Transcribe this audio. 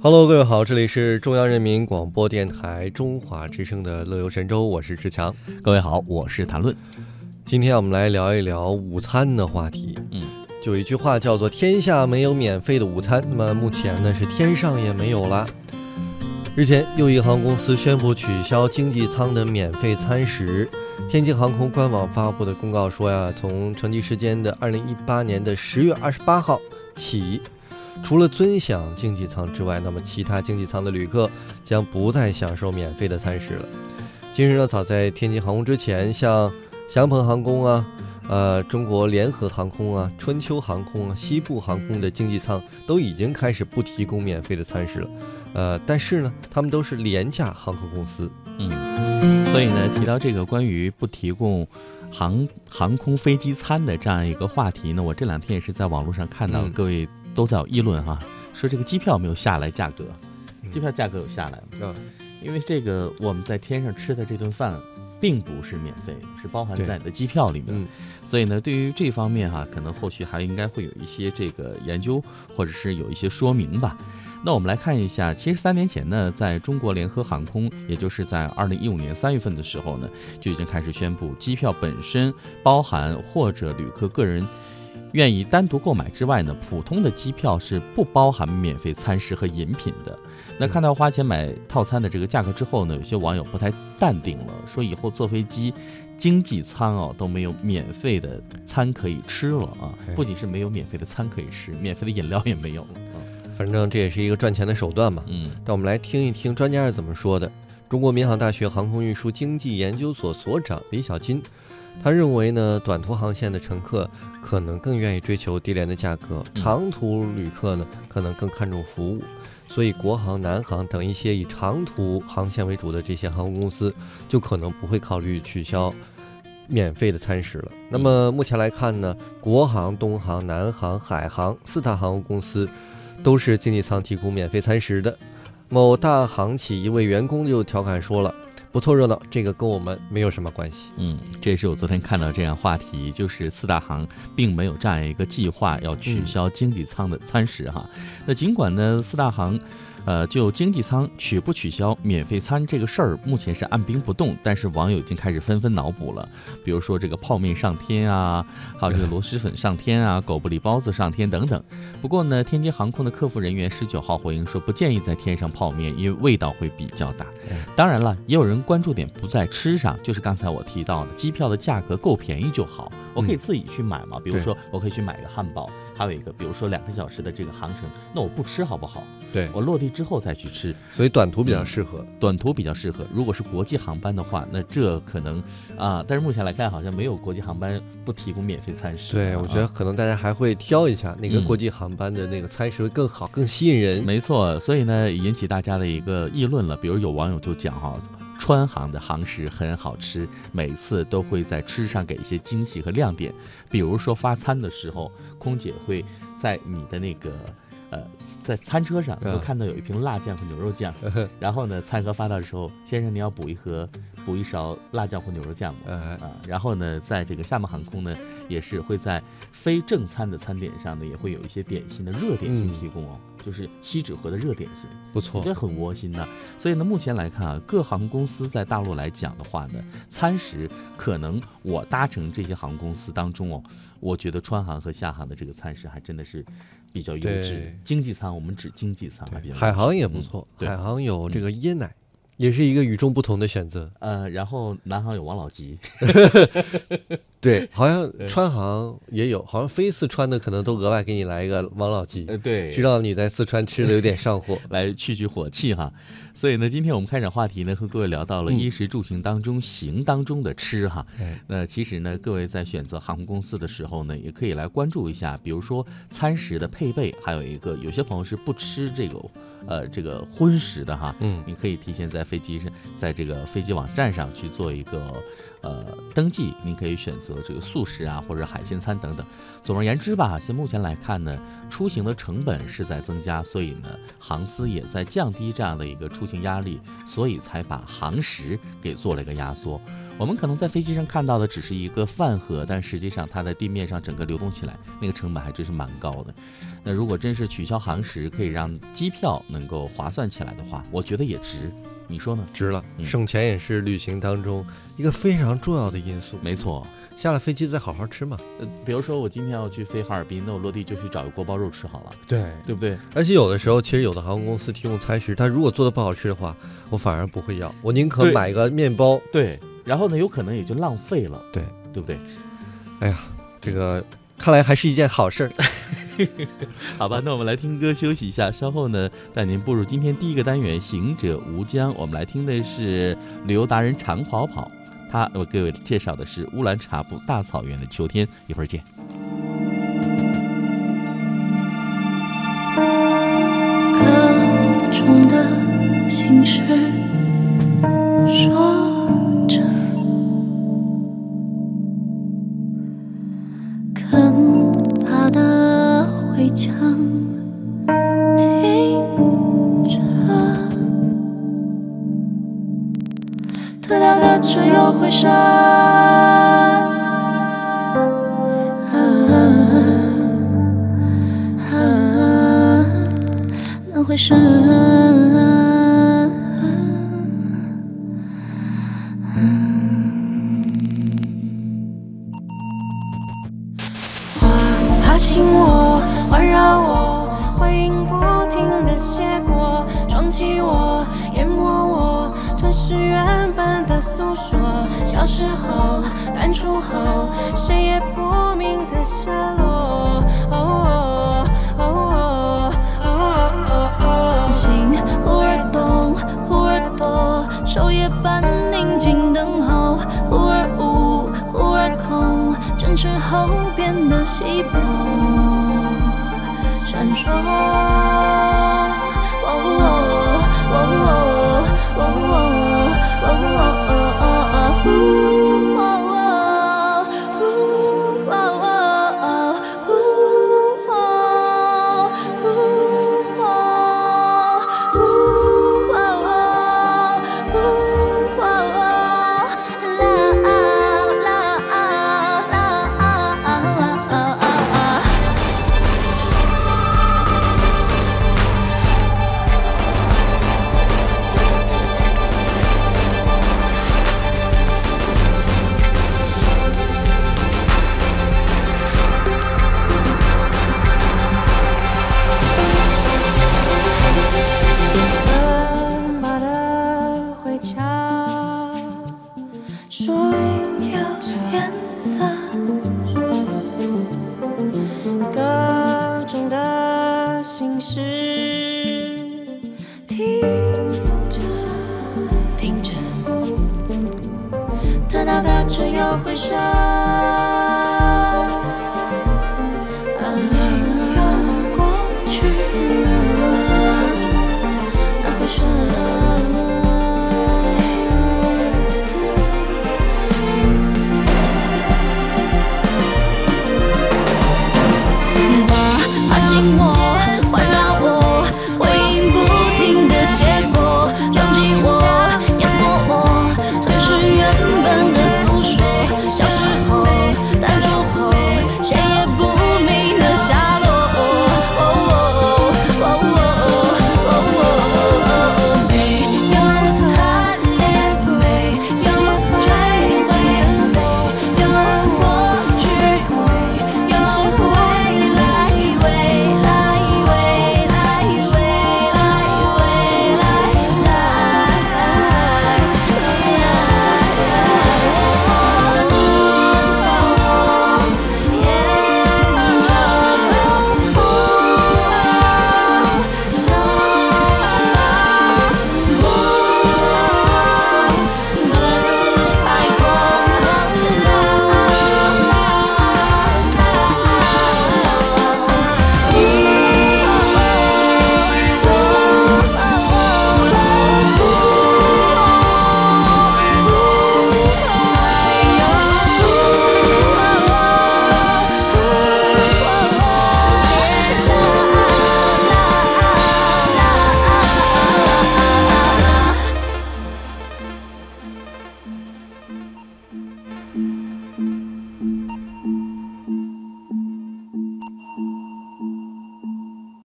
Hello，各位好，这里是中央人民广播电台中华之声的乐游神州，我是志强。各位好，我是谭论。今天我们来聊一聊午餐的话题。嗯，就一句话叫做“天下没有免费的午餐”，那么目前呢是天上也没有啦。日前，又一航空公司宣布取消经济舱的免费餐食。天津航空官网发布的公告说呀，从乘机时间的二零一八年的十月二十八号起。除了尊享经济舱之外，那么其他经济舱的旅客将不再享受免费的餐食了。今日呢，早在天津航空之前，像祥鹏航空啊、呃中国联合航空啊、春秋航空啊、西部航空的经济舱都已经开始不提供免费的餐食了。呃，但是呢，他们都是廉价航空公司。嗯，所以呢，提到这个关于不提供航航空飞机餐的这样一个话题呢，我这两天也是在网络上看到各位。都在议论哈，说这个机票没有下来，价格，机票价格有下来吗？嗯，因为这个我们在天上吃的这顿饭，并不是免费，是包含在你的机票里面。嗯，所以呢，对于这方面哈，可能后续还应该会有一些这个研究，或者是有一些说明吧。那我们来看一下，其实三年前呢，在中国联合航空，也就是在二零一五年三月份的时候呢，就已经开始宣布，机票本身包含或者旅客个人。愿意单独购买之外呢，普通的机票是不包含免费餐食和饮品的。那看到花钱买套餐的这个价格之后呢，有些网友不太淡定了，说以后坐飞机经济舱哦都没有免费的餐可以吃了啊！不仅是没有免费的餐可以吃，免费的饮料也没有了啊。反正这也是一个赚钱的手段嘛。嗯，但我们来听一听专家是怎么说的。中国民航大学航空运输经济研究所所长李小金。他认为呢，短途航线的乘客可能更愿意追求低廉的价格，长途旅客呢可能更看重服务，所以国航、南航等一些以长途航线为主的这些航空公司就可能不会考虑取消免费的餐食了。那么目前来看呢，国航、东航、南航、海航四大航空公司都是经济舱提供免费餐食的。某大行企一位员工就调侃说了。不凑热闹，这个跟我们没有什么关系。嗯，这也是我昨天看到这样话题，就是四大行并没有这样一个计划要取消经济舱的餐食哈。那尽管呢，四大行。呃，就经济舱取不取消免费餐这个事儿，目前是按兵不动，但是网友已经开始纷纷脑补了，比如说这个泡面上天啊，还有这个螺蛳粉上天啊，狗不理包子上天等等。不过呢，天津航空的客服人员十九号回应说，不建议在天上泡面，因为味道会比较大。当然了，也有人关注点不在吃上，就是刚才我提到的，机票的价格够便宜就好，我可以自己去买嘛。比如说，我可以去买个汉堡。还有一个，比如说两个小时的这个航程，那我不吃好不好？对我落地之后再去吃，所以短途比较适合。短途比较适合，如果是国际航班的话，那这可能啊，但是目前来看好像没有国际航班不提供免费餐食。对，我觉得可能大家还会挑一下哪个国际航班的那个餐食会更好、更吸引人。没错，所以呢，引起大家的一个议论了。比如有网友就讲哈。川航的航食很好吃，每次都会在吃上给一些惊喜和亮点，比如说发餐的时候，空姐会在你的那个呃，在餐车上会看到有一瓶辣酱和牛肉酱，然后呢，餐盒发到的时候，先生你要补一盒。补一勺辣酱或牛肉酱嘛，啊，然后呢，在这个厦门航空呢，也是会在非正餐的餐点上呢，也会有一些点心的热点心提供哦，就是锡纸盒的热点心，不错，这很窝心的。所以呢，目前来看啊，各航空公司在大陆来讲的话呢，餐食可能我搭乘这些航空公司当中哦，我觉得川航和厦航的这个餐食还真的是比较优质。经济舱我们指经济舱，海航也不错，海航有这个椰奶。也是一个与众不同的选择。呃，然后南航有王老吉，对，好像川航也有，好像飞四川的可能都额外给你来一个王老吉，呃，对，知道你在四川吃的有点上火，来去去火气哈。所以呢，今天我们开展话题呢，和各位聊到了衣食住行当中行当中的吃哈。那其实呢，各位在选择航空公司的时候呢，也可以来关注一下，比如说餐食的配备，还有一个有些朋友是不吃这个。呃，这个荤食的哈，嗯，你可以提前在飞机上，在这个飞机网站上去做一个呃登记，您可以选择这个素食啊，或者海鲜餐等等。总而言之吧，现目前来看呢，出行的成本是在增加，所以呢，航司也在降低这样的一个出行压力，所以才把航食给做了一个压缩。我们可能在飞机上看到的只是一个饭盒，但实际上它在地面上整个流动起来，那个成本还真是蛮高的。那如果真是取消航时，可以让机票能够划算起来的话，我觉得也值。你说呢？值了，省钱也是旅行当中一个非常重要的因素。没错。下了飞机再好好吃嘛。呃，比如说我今天要去飞哈尔滨，那我落地就去找个锅包肉吃好了。对，对不对？而且有的时候，其实有的航空公司提供餐食，它如果做的不好吃的话，我反而不会要，我宁可买个面包。对，然后呢，有可能也就浪费了。对，对不对？哎呀，这个看来还是一件好事儿。好吧，那我们来听歌休息一下，稍后呢带您步入今天第一个单元“行者无疆”，我们来听的是旅游达人长跑跑。他为各位介绍的是乌兰察布大草原的秋天，一会儿见。歌中的心事说着，的围墙。得到的只有回声，那回声。说，小时候淡出后，谁也不明的下落。心忽而动，忽而躲，守夜般宁静等候，忽而无，忽而空，争执后变得稀薄，闪烁。只有回声。